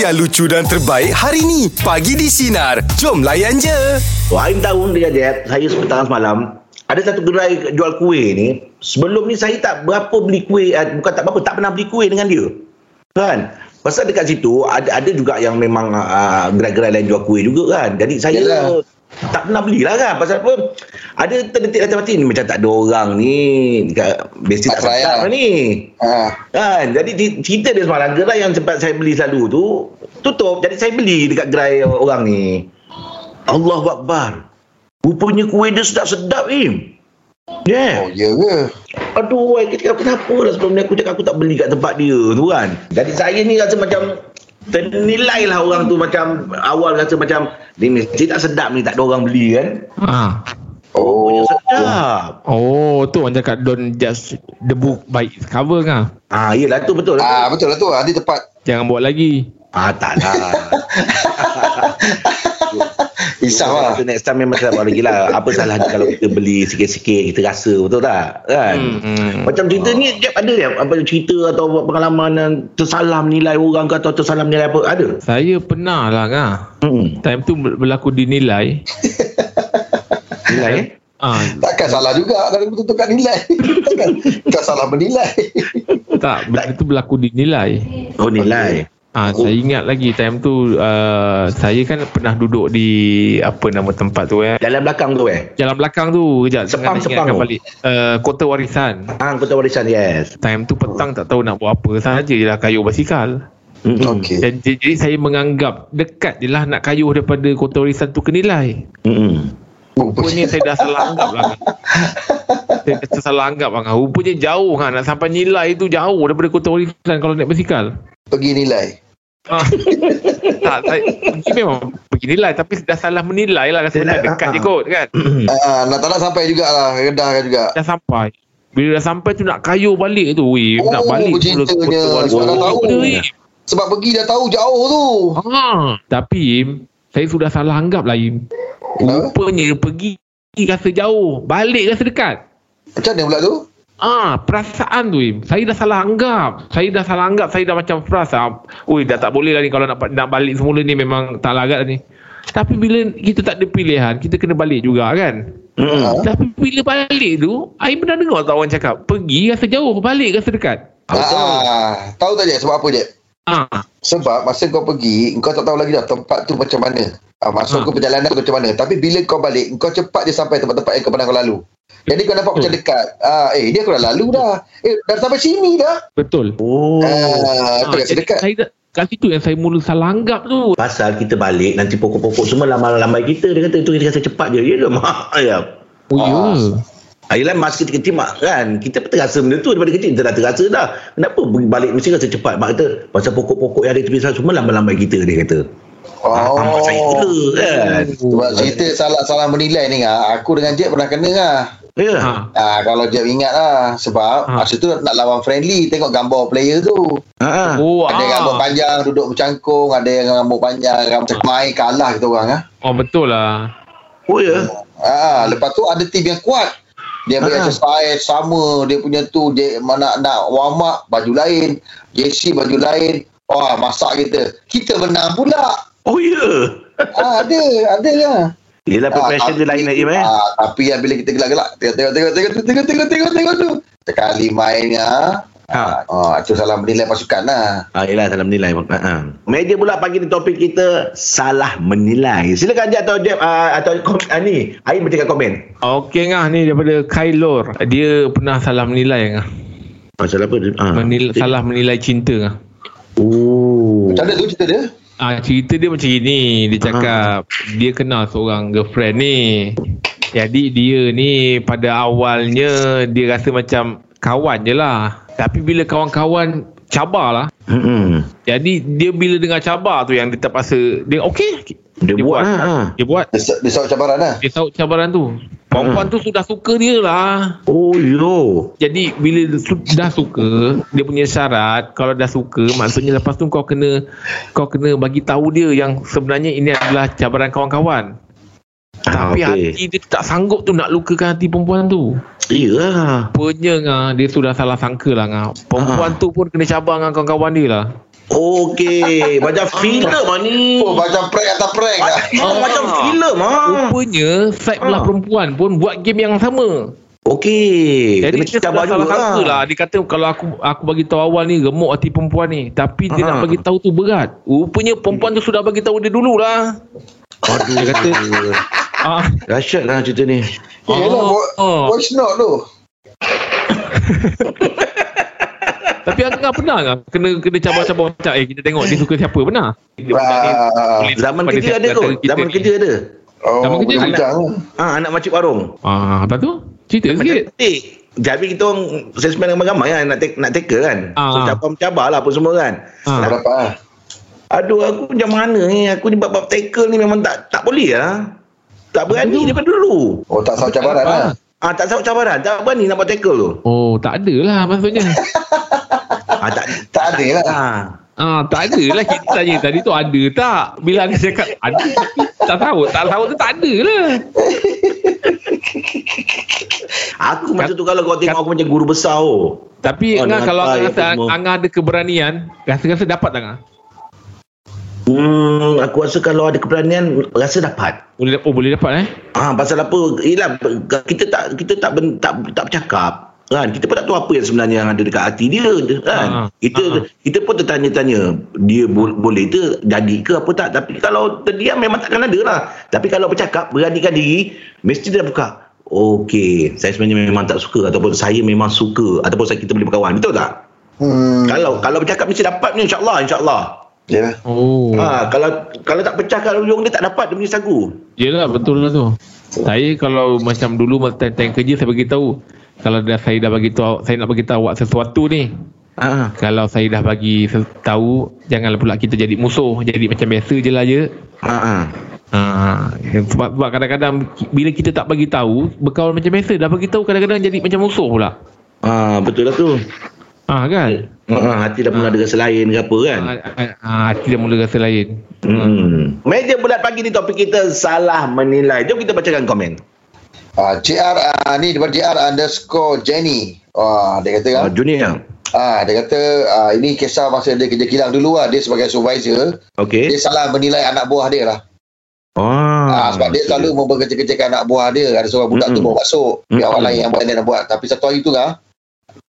yang lucu dan terbaik hari ni. Pagi di Sinar. Jom layan je. Wah, Aim tahu dia Jeb, saya petang semalam ada satu gerai jual kuih ni. Sebelum ni saya tak berapa beli kuih, eh, bukan tak berapa, tak pernah beli kuih dengan dia. Kan? Pasal dekat situ ada ada juga yang memang uh, gerai-gerai lain jual kuih juga kan. Jadi saya Yalah. Tak pernah belilah kan. Pasal apa? Ada terdetik dalam hati ni macam tak ada orang ni. Dekat, Biasa tak sedap lah. ni. Ha. Kan? Jadi cerita dia semalam gerai yang sempat saya beli selalu tu tutup. Jadi saya beli dekat gerai orang ni. Allah Akbar. Rupanya kuih dia sedap-sedap Im. Yeah. Oh, ya ke? Aduh, cakap kenapa lah sebelum ni aku cakap aku tak beli kat tempat dia tu kan. Jadi saya ni rasa macam ternilai lah orang tu macam awal rasa macam ni mesti tak sedap ni tak ada orang beli kan. Ha. Oh, Oh, sedap. Oh, tu orang cakap don't just the book by its cover kan. Ah, yelah tu betul. ah, betul lah tu. Ada tepat. Jangan buat lagi. Ah, tak Isap lah. Tu next time memang saya buat lagi lah. Apa salahnya kalau kita beli sikit-sikit, kita rasa betul tak? Kan? Hmm, hmm. Macam cerita ni, Jeb ada ya? Apa cerita atau pengalaman yang tersalah menilai orang ke atau tersalah menilai apa? Ada? Saya pernah lah kan. Hmm. Time tu ber- berlaku dinilai. Nilai eh? Ah, Takkan salah juga kalau betul-betul kat nilai. Takkan tak salah menilai. tak, benda tu berlaku dinilai. Oh, nilai. Ah, saya ingat lagi time tu uh, saya kan pernah duduk di apa nama tempat tu eh. Dalam belakang tu eh? Jalan belakang tu kejap Sepang, Sepang tu. balik. Uh, kota warisan. Ah, kota warisan, yes. Time tu petang tak tahu nak buat apa saja je lah kayuh basikal. Mm-mm. Okey. Dan jadi, jadi saya menganggap dekat je lah nak kayuh daripada kota warisan tu ke nilai. Mm-mm. Rupanya saya dah salah anggap lah. Saya dah salah anggap lah. Rupanya jauh kan. Nak sampai nilai tu jauh daripada kota warisan kalau naik basikal. Pergi nilai. Ah. tak, saya pergi memang pergi nilai tapi dah salah menilai lah sebenarnya Salah, dekat ah, je kot kan. Ah, nak tak nak sampai jugalah. Kedah kan juga. Dah sampai. Bila dah sampai tu nak kayuh balik tu. Weh, Oh, nak balik. Sebab dah tahu. Weh. Sebab pergi dah tahu jauh tu. Ha. Tapi saya sudah salah anggap lah Im. Rupanya pergi rasa jauh, balik rasa dekat. Macam mana pula tu? Ah, perasaan tu Im. Saya dah salah anggap. Saya dah salah anggap, saya dah macam frasa. Ui, dah tak boleh lah ni kalau nak nak balik semula ni memang tak larat ni. Tapi bila kita tak ada pilihan, kita kena balik juga kan. Ha? Tapi bila balik tu, I pernah dengar tak orang cakap, pergi rasa jauh, balik rasa dekat. Ah, tahu tak je sebab apa je? Ah, Sebab masa kau pergi, kau tak tahu lagi dah tempat tu macam mana. Ah, masuk Ha. ke perjalanan tu macam mana. Tapi bila kau balik, kau cepat je sampai tempat-tempat yang kau pernah kau lalu. Jadi kau nampak macam dekat. Ah, eh, dia kau dah lalu dah. Eh, dah sampai sini dah. betul. Oh. Ah, tu Ah, jadi dekat. saya dah, kat situ yang saya mula salah anggap tu. Pasal kita balik, nanti pokok-pokok semua lambai-lambai kita. Dia kata itu kita rasa cepat je. Ya ke? Mak, ya. Oh, ya. Ayolah masa kecil-kecil mak kan kita pun terasa benda tu daripada kecil kita dah terasa dah kenapa pergi balik mesti rasa cepat mak kata pasal pokok-pokok yang ada tepi sana semua lambai-lambai kita dia kata ah, mak saya pula kan Sebab cerita salah-salah menilai ni ah, Aku dengan Jack pernah kena lah ya Ha. ah, Kalau Jack ingat lah Sebab Ha. masa tu nak lawan friendly Tengok gambar player tu ha. Oh, Ada yang rambut ah. panjang duduk bercangkung Ada yang rambut panjang rambut macam main kalah kita orang ah. Oh, betul lah. oh ya Ah, lepas tu ada tim yang kuat. Dia punya Ah. exercise sama, dia punya tu dia mana nak warm up baju lain, JC baju lain. Wah, masak kita. Kita menang pula. oh ya ah, ada, ada lah. Yelah preparation dia lain lagi eh Ah, tapi yang bila kita gelak-gelak, tengok tengok tengok tengok tengok tengok tengok tengok, tengok tu. Sekali mainnya Ha. Ah, itu salah menilai pasukan lah. Ah, yelah salah menilai. Ha, ha. Meja pula pagi ni topik kita salah menilai. Silakan Jeb atau Jeb uh, atau kom, uh, ni. Air bercakap komen. Okey ngah ni daripada Kailor. Dia pernah salah menilai ngah. Pasal apa? Ah. Menil, salah menilai cinta ngah. Oh. Macam mana tu cerita dia? Ah cerita dia macam ini. Dia cakap dia kenal seorang girlfriend ni. Jadi dia ni pada awalnya dia rasa macam kawan je lah. Tapi bila kawan-kawan cabar lah. Hmm. Jadi dia bila dengar cabar tu yang dia terpaksa dia okey. Dia, buat. Ha, ha. Dia buat. Dia, dia cabaran lah. Dia tahu cabaran tu. Perempuan tu sudah suka dia lah. Oh yo. Jadi bila su- dah suka, dia punya syarat kalau dah suka maksudnya lepas tu kau kena kau kena bagi tahu dia yang sebenarnya ini adalah cabaran kawan-kawan. Ah, Tapi okey. hati dia tak sanggup tu nak lukakan hati perempuan tu. Iyalah. Rupanya ngah, dia sudah salah sangka lah ngah. Perempuan Ah. tu pun kena cabar dengan kawan-kawan dia lah. Okey, macam filem ah ni. Oh, macam prank atas prank lah. Oh, macam filem ah. Rupanya side belah Ah. perempuan pun buat game yang sama. Okey. Jadi cabar sudah salah juga sangka lah. lah. Dia kata kalau aku aku bagi tahu awal ni remuk hati perempuan ni. Tapi dia Ah. nak bagi tahu tu berat. Rupanya perempuan tu sudah bagi tahu dia dululah. Aduh, Dia kata ah, Dahsyat lah cerita ni. Yelah, Oh, oh. voice note tu. tapi Angah pernah tak kena kena cabar-cabar macam eh kita tengok dia suka siapa pernah? Dia pernah ni Ah, boleh Zaman kerja ada tu. Zaman ni. kerja ada. Oh, Sama kerja boleh tak? bincang lah. Ah, anak makcik warung. Ah, lepas tu cerita Macam sikit. cantik. Jadi kita orang salesman ramai-ramai kan nak take, nak tackle kan. So Ah. cabar-cabar lah apa semua kan. Ah. Berapa lah? Aduh aku macam mana ni Aku ni bab-bab tackle ni memang tak tak boleh lah Tak berani daripada dulu Oh, tak salah cabaran Apa? lah. Ah tak tahu cabaran Tak berani nak buat tackle tu Oh, tak ada lah maksudnya. tak, ada lah. ah. Ah, tak ada lah kita tanya tadi tu ada tak? Bila Angah cakap ada tapi tak tahu. Tak tahu tu tak ada lah. Aku masa tu kalau kau tengok aku macam guru besar oh. Tapi Oh, Angah kalau Angah semua. Angah ada keberanian, rasa-rasa dapat tak Angah? Hmm, aku rasa kalau ada keberanian rasa dapat. Boleh dapat, oh, boleh dapat eh? Ah pasal apa? Yalah kita tak kita tak ben, tak tak bercakap kan kita pun tak tahu apa yang sebenarnya yang ada dekat hati dia kan Ah, kita ah. kita pun tertanya-tanya dia bo- boleh ke jadi ke apa tak tapi kalau terdiam memang takkan ada lah tapi kalau bercakap beranikan diri mesti dia buka okey saya sebenarnya memang tak suka ataupun saya memang suka ataupun saya kita boleh berkawan betul tak Hmm. kalau kalau bercakap mesti dapat ni insyaallah insyaallah Ya. Oh. ha kalau kalau tak pecah kalau hujung dia tak dapat dia punya sagu Yelah betul lah tu. Saya kalau macam dulu time-time kerja saya bagi tahu kalau dah saya dah bagi tahu saya nak bagi tahu awak sesuatu ni. ha Kalau saya dah bagi tahu janganlah pula kita jadi musuh. Jadi macam biasa je lah je. ha, ha. Ha, sebab, sebab kadang-kadang bila kita tak bagi tahu berkawan macam biasa dah bagi tahu kadang-kadang jadi macam musuh pula. ha betul lah tu Ah kan? Ha, hati dah mula ada rasa lain ke apa kan? Ah, ah, ah, hati dah mula rasa lain. Hmm. Meja bulat pagi ni topik kita salah menilai. Jom kita bacakan komen. Ah, JR ah, ni daripada JR underscore Jenny. Wah, dia kata kan. Uh, junior. Ah, dia kata ah, ini kisah masa dia kerja kilang dulu lah. Dia sebagai supervisor. Okey. Dia salah menilai anak buah dia lah. Oh. Ah, sebab dia selalu membekerja-kerjakan anak buah dia. Ada seorang budak tu Mm-mm. baru masuk. Biar Mm-mm. orang lain yang maintenance buat. Tapi satu hari tu lah.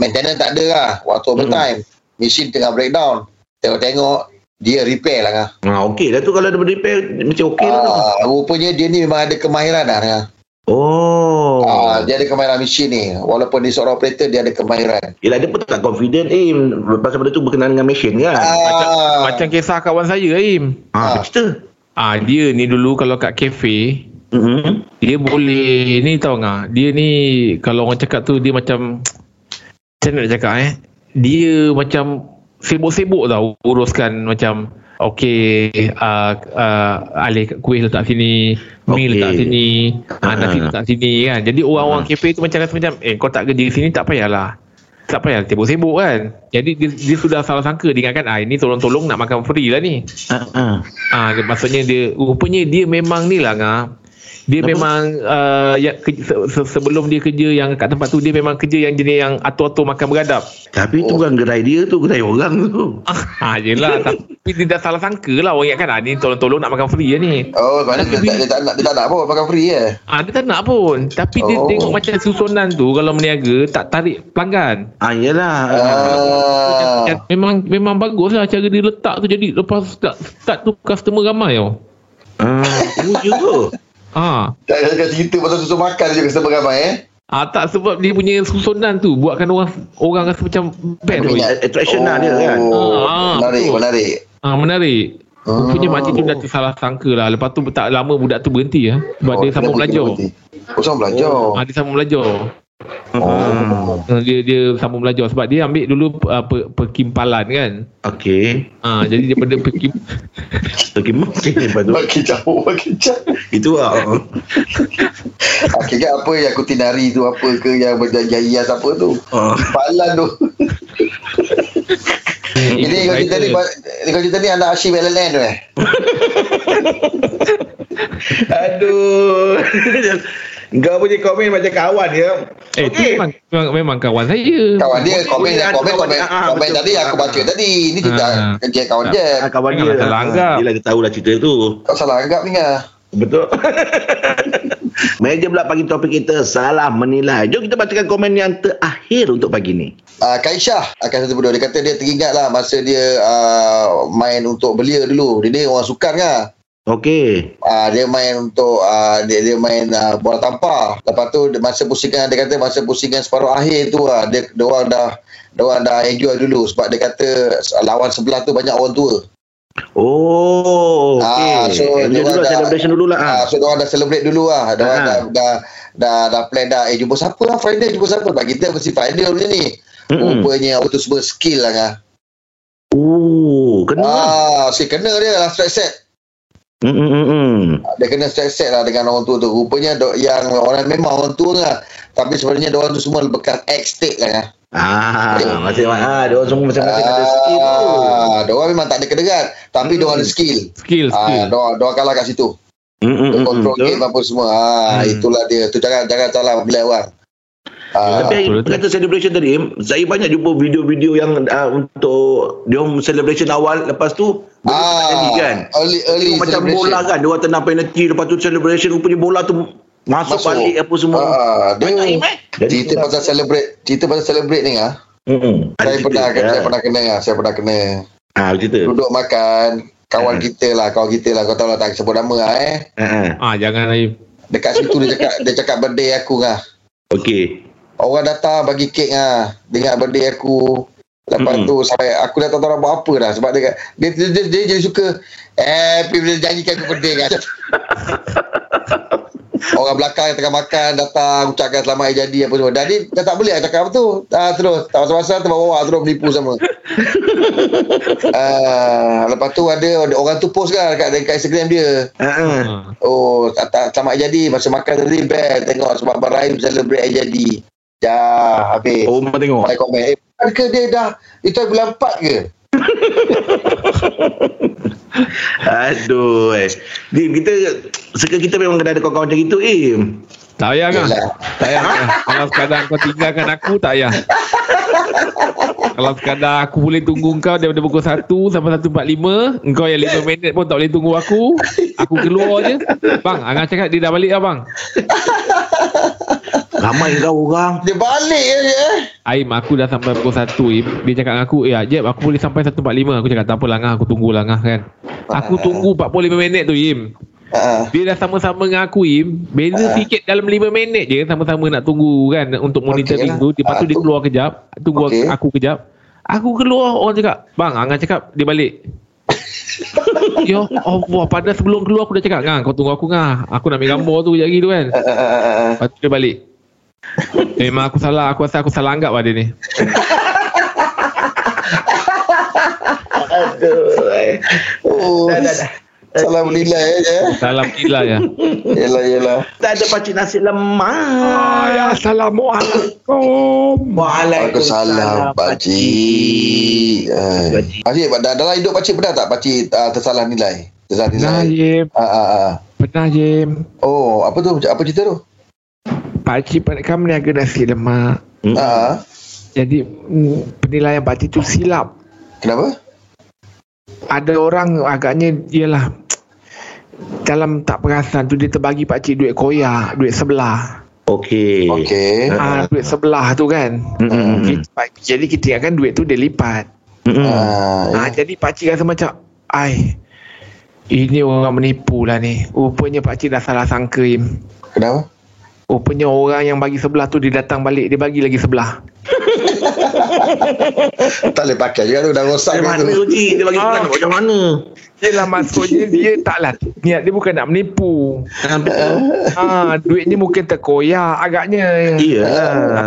Maintenance tak ada lah. Waktu overtime. Mesin tengah breakdown. Tengok-tengok. Dia repair lah kan. Ha, okey dah tu kalau dia repair macam okey lah tu. Ah, rupanya dia ni memang ada kemahiran lah. Oh. Ah, dia ada kemahiran mesin ni. Walaupun dia seorang operator, dia ada kemahiran. Yelah dia pun tak confident eh pasal benda tu berkenaan dengan mesin kan. Macam, Ah, macam kisah kawan saya Aim. Ha, apa cerita? Ah dia ni dulu kalau kat kafe Hmm. dia boleh ni tahu tak dia ni kalau orang cakap tu dia macam macam nak cakap eh dia macam sibuk-sibuk tau uruskan macam okey uh, uh, alih kuih letak sini mi Okey. letak sini uh, Ah. nasi letak sini kan jadi orang-orang Ah. kafe tu macam rasa macam eh kau tak kerja di sini tak payahlah tak payah sibuk-sibuk kan jadi dia, dia sudah salah sangka dia ingatkan ah ini tolong-tolong nak makan free lah ni Ha, ha. Ah, maksudnya dia rupanya dia memang ni lah ngah. Dia Kenapa? memang uh, ya, ke, se, se, sebelum dia kerja yang kat tempat tu dia memang kerja yang jenis yang atur-atur makan beradab. Tapi tu bukan gerai dia tu, gerai orang tu. Ah, yelah tapi dia dah salah sangka lah orang ingatkan ah, ni tolong-tolong nak makan free lah ni. Oh, mana dia, tak- dia, tak nak dia tak nak pun makan free ya. Ah, dia tak nak pun. Tapi dia Oh. tengok macam susunan tu kalau meniaga tak tarik pelanggan. Ah, yelah. Ah. Memang memang bagus lah cara dia letak tu jadi lepas start, start tu customer ramai tau. Ah, tu juga. Ah. Tak ada cerita pasal susu makan je customer ramai eh. Ah tak sebab dia punya susunan tu buatkan orang orang rasa macam best. Minat. Minat. Attraction lah dia kan. Oh, Ah, menarik, betul. menarik. Ah menarik. Ah. Rupanya makcik tu dah tersalah sangka lah. Lepas tu tak lama budak tu berhenti lah. Sebab dia sambung belajar. berhenti. Oh, sambung belajar. Ah, dia sambung belajar. Oh. Ah, Dia dia sambung belajar sebab dia ambil dulu uh, per, perkimpalan kan. Okey. Ah jadi daripada perkim okey. Lepas tu. Makin jauh, makin jauh. Itu lah. Okey, kan apa yang kutinari tu apa ke yang berjanji hias apa tu? Ah. Palan tu. Ini kau cerita ni, ni kau cerita ni anak Hashim LLN tu eh? Aduh. Kau punya komen macam kawan ya. Eh, tu memang, memang, memang kawan saya. Kawan dia komen Dia komen kawan komen dia. Ah, komen betul. tadi aku Ah. baca tadi. Ni juga Ah. kerja kawan je. Ah, kawan dia. Jangan salah anggap. Yelah, kita tahulah cerita tu. Kau salah anggap ni ah. Betul. Meja pula pagi topik kita salah menilai. Jom kita bacakan komen yang terakhir untuk pagi ni. Uh, Kaisyah akan satu benda. Dia kata dia teringat lah masa dia uh, main untuk belia dulu. Dia ni orang sukan lah. Okey. Uh, dia main untuk uh, dia dia main uh, bola tampar. Lepas tu masa pusingan dia kata masa pusingan separuh akhir tu lah dia dia orang dah dia orang dah enjoy dulu sebab dia kata lawan sebelah tu banyak orang tua. Oh, okey. Ah, so Enjoy dia dulu orang dah- celebration dulu lah. Ah, so dia orang dah celebrate dulu lah. Dia orang Ah. dah, dah dah dah plan dah eh jumpa siapa lah Friday jumpa siapa sebab kita mesti Friday punya ni. Mm-mm. Rupanya apa tu semua skill lah kan. Oh, kena. lah. Ah, si kena dia lah strike set. Mm, mm, mm, mm. Dia kena strike set lah dengan orang tua tu. Rupanya dok yang orang memang orang tua lah. Tapi sebenarnya dia orang tu semua bekas ex-state lah kan. Ah, masih ah, dia orang semua masing-masing ada skill tu. Ah, dia orang memang tak ada kedengaran. Tapi dia orang ada skill. Skill, skill. Ah, dia orang- kalah kat situ. Mm, mm, Dia mm, control betul. game apa semua. Ah, Hmm. itulah dia. Tu jangan jangan salah bila orang. Ah, Tapi betul, betul. kata celebration tadi, saya banyak jumpa video-video yang uh, untuk dia orang celebration awal lepas tu Ah, jadi kan. early early macam bola kan, dia orang tenang penalty lepas tu celebration rupanya bola tu masuk, Masuk. balik apa semua. Ah, dia Banyak aim eh. Jadi cerita itulah. pasal celebrate, cerita pasal celebrate ni ah. Ada Saya cerita, pernah ya. saya pernah kena ah, saya pernah kena. Ah, cerita. Duduk makan kawan Hmm. kita lah, kawan kita lah. Kau tahu lah tak sebut nama lah eh. Ha ah. Ah, jangan Aim. Dekat situ dia cakap dia cakap birthday aku lah. Okey. Orang datang bagi kek ah dengan birthday aku. Lepas Mm-mm. tu sampai aku dah tak tahu nak buat apa dah sebab dia dia, dia, dia, dia jadi suka happy birthday janjikan aku birthday kan. Orang belakang yang tengah makan datang ucapkan selamat hari jadi apa semua. Jadi dah tak boleh lah cakap apa tu. Ah, terus tak masa-masa terbawa terus menipu sama. ah, lepas tu ada, ada orang tu post kan dekat, dekat Instagram dia. Ah. Oh, tak, tak selamat hari jadi masa makan tadi best tengok sebab Bahrain celebrate hari jadi. Ya, habis. Oh, mau tengok. Saya komen, eh, bukan ke dia dah, itu bulan 4 ke? Aduh eh. Dim, kita Suka kita memang kena ada kawan-kawan macam itu Im Tak payah kan? Tak payah kan? Kalau sekadar kau tinggalkan aku, tak payah. Kalau sekadar aku boleh tunggu kau daripada pukul 1 sampai 1.45, engkau yang 5 minit pun tak boleh tunggu aku, aku keluar je. Bang, Angah cakap dia dah balik lah bang. Ramai kau orang Dia balik je eh. Aim, aku dah sampai pukul 1 Im. Dia cakap dengan aku, eh Jeb, aku boleh sampai 1.45. Aku cakap, tak apa lah Angah, aku tunggu lah Angah kan. Aku tunggu 45 minit tu Im. Ha. Dia dah sama-sama dengan aku Im Beza Ah. sikit dalam 5 minit je Sama-sama nak tunggu kan Untuk monitoring lah. tu Lepas tu Ah, dia keluar kejap Tunggu Okey. aku kejap Aku keluar Orang cakap Bang Angan cakap Dia balik Ya Allah Pada sebelum keluar Aku dah cakap Ngang kau tunggu aku Ngah Aku nak ambil gambar tu lagi tu kan Ha, ha, ha, ha, ha. Lepas tu dia balik Memang aku salah Aku rasa aku salah anggap lah dia ni Aduh eh. Oh, Dah, dah, dah. salah menilai je. eh. Salam gila ya Yelah, yelah. Tak ada pakcik nasi lemak Ya Assalamualaikum Waalaikumsalam, Pakcik. Eh. Pakcik. Pakcik, dah- dalam hidup Pakcik pernah tak Pakcik uh, tersalah nilai? Tersalah Pernah nilai? Jim Ah, ah, ah. Pernah Jim Oh, apa tu? Apa cerita tu? Pakcik kan meniaga nasi lemak Hmm. Ah, Jadi mm, penilaian pakcik tu silap kenapa? ada orang agaknya ialah dalam tak perasan tu dia terbagi pakcik duit koyak, duit sebelah. Okey Okey. Ah, duit sebelah tu kan. Mm-mm. Kita- Jadi kita ingatkan duit tu dia lipat. Mm-mm. Ah, Ah, jadi pakcik rasa macam ai ini orang menipu lah ni. Rupanya pakcik dah salah sangka Im. kenapa? Rupanya orang yang bagi sebelah tu dia datang balik dia bagi lagi sebelah. tak boleh pakai juga tu dah rosak kan mana tu. Uji Dia bagi Ah. bukan macam mana Yelah maksudnya dia taklah niat dia bukan nak menipu. Ah, betul. Ah, duitnya mungkin terkoyak agaknya. Iya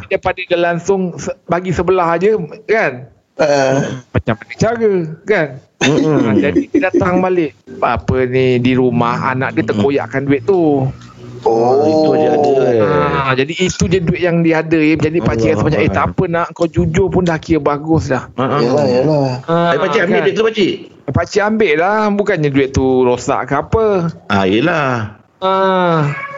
Tapi daripada dia langsung bagi sebelah aja kan Ah, macam mana cara kan ha, jadi dia datang balik apa ni di rumah anak dia terkoyakkan duit tu Oh, itu aja ada, eh. ha, jadi itu je duit yang dia ada Im. jadi pakcik rasa macam eh tak apa nak kau jujur pun dah kira bagus dah Ah, ah. Yelah, yelah. Eh, ha, pakcik ambil kan? duit tu pakcik pakcik ambil lah bukannya duit tu rosak ke apa Ah, yelah ha,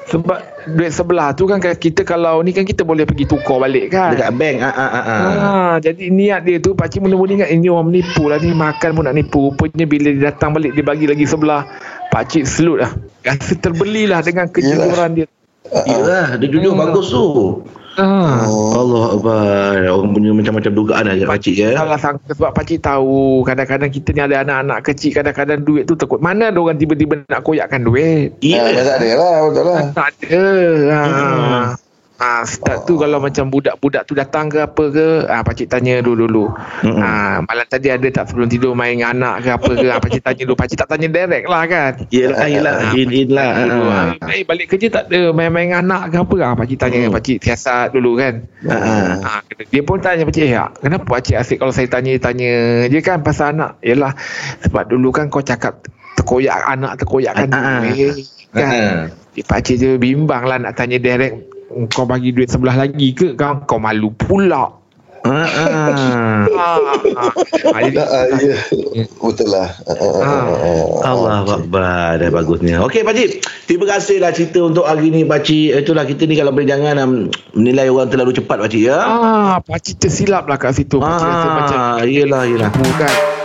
Sebab duit sebelah tu kan kita kalau ni kan kita boleh pergi tukar balik kan. Dekat bank. Ah, ah, ah, ah. Ha, jadi niat dia tu pakcik mula-mula ingat ini orang menipu lah ni makan pun nak nipu. Rupanya bila dia datang balik dia bagi lagi sebelah. Pakcik selut lah. Rasa terbelilah dengan kejujuran dia. Yelah, dia jujur Hmm. bagus tu. Ha. Oh. Allah Akbar. Orang punya macam-macam dugaan aja pakcik ya. Salah sangka sebab pakcik tahu kadang-kadang kita ni ada anak-anak kecil kadang-kadang duit tu takut mana ada orang tiba-tiba nak koyakkan duit. Ya, Iya. tak ada lah, betul lah. Tak ada. Ha. Ha, start tu kalau macam budak-budak tu datang ke apa ke, ah pakcik tanya dulu-dulu. Mm-mm. Ha, malam tadi ada tak sebelum tidur main dengan anak ke apa ke, ah pakcik tanya dulu. Pakcik tak tanya direct lah kan. Yelah, yelah. Ah, In, in lah. Dulu, Ah, ah, Baik balik kerja tak ada main-main dengan anak ke apa. Ah pakcik tanya, Hmm. pakcik siasat dulu kan. ah. Ah, Ha, dia pun tanya pakcik, ya, kenapa pakcik asyik kalau saya tanya-tanya je kan pasal anak? Yalah, sebab dulu kan kau cakap terkoyak anak terkoyakkan Ah, ah. duit ah. kan. Ah. Eh, pakcik je bimbang lah nak tanya direct kau bagi duit sebelah lagi ke kau, kau malu pula. Ah, ah. ah, ah, Ah, ya. Betul lah. Ah, ah, ah, ah, ah. Allah Akbar. Dah bagusnya. Okey Pakcik Terima kasih lah cerita untuk hari ni Pakcik Itulah kita ni kalau boleh jangan um, Menilai orang terlalu cepat Pakcik ya? Ah, pakcik tersilap lah kat situ pakcik rasa macam Ah, Yelah yelah. Bukan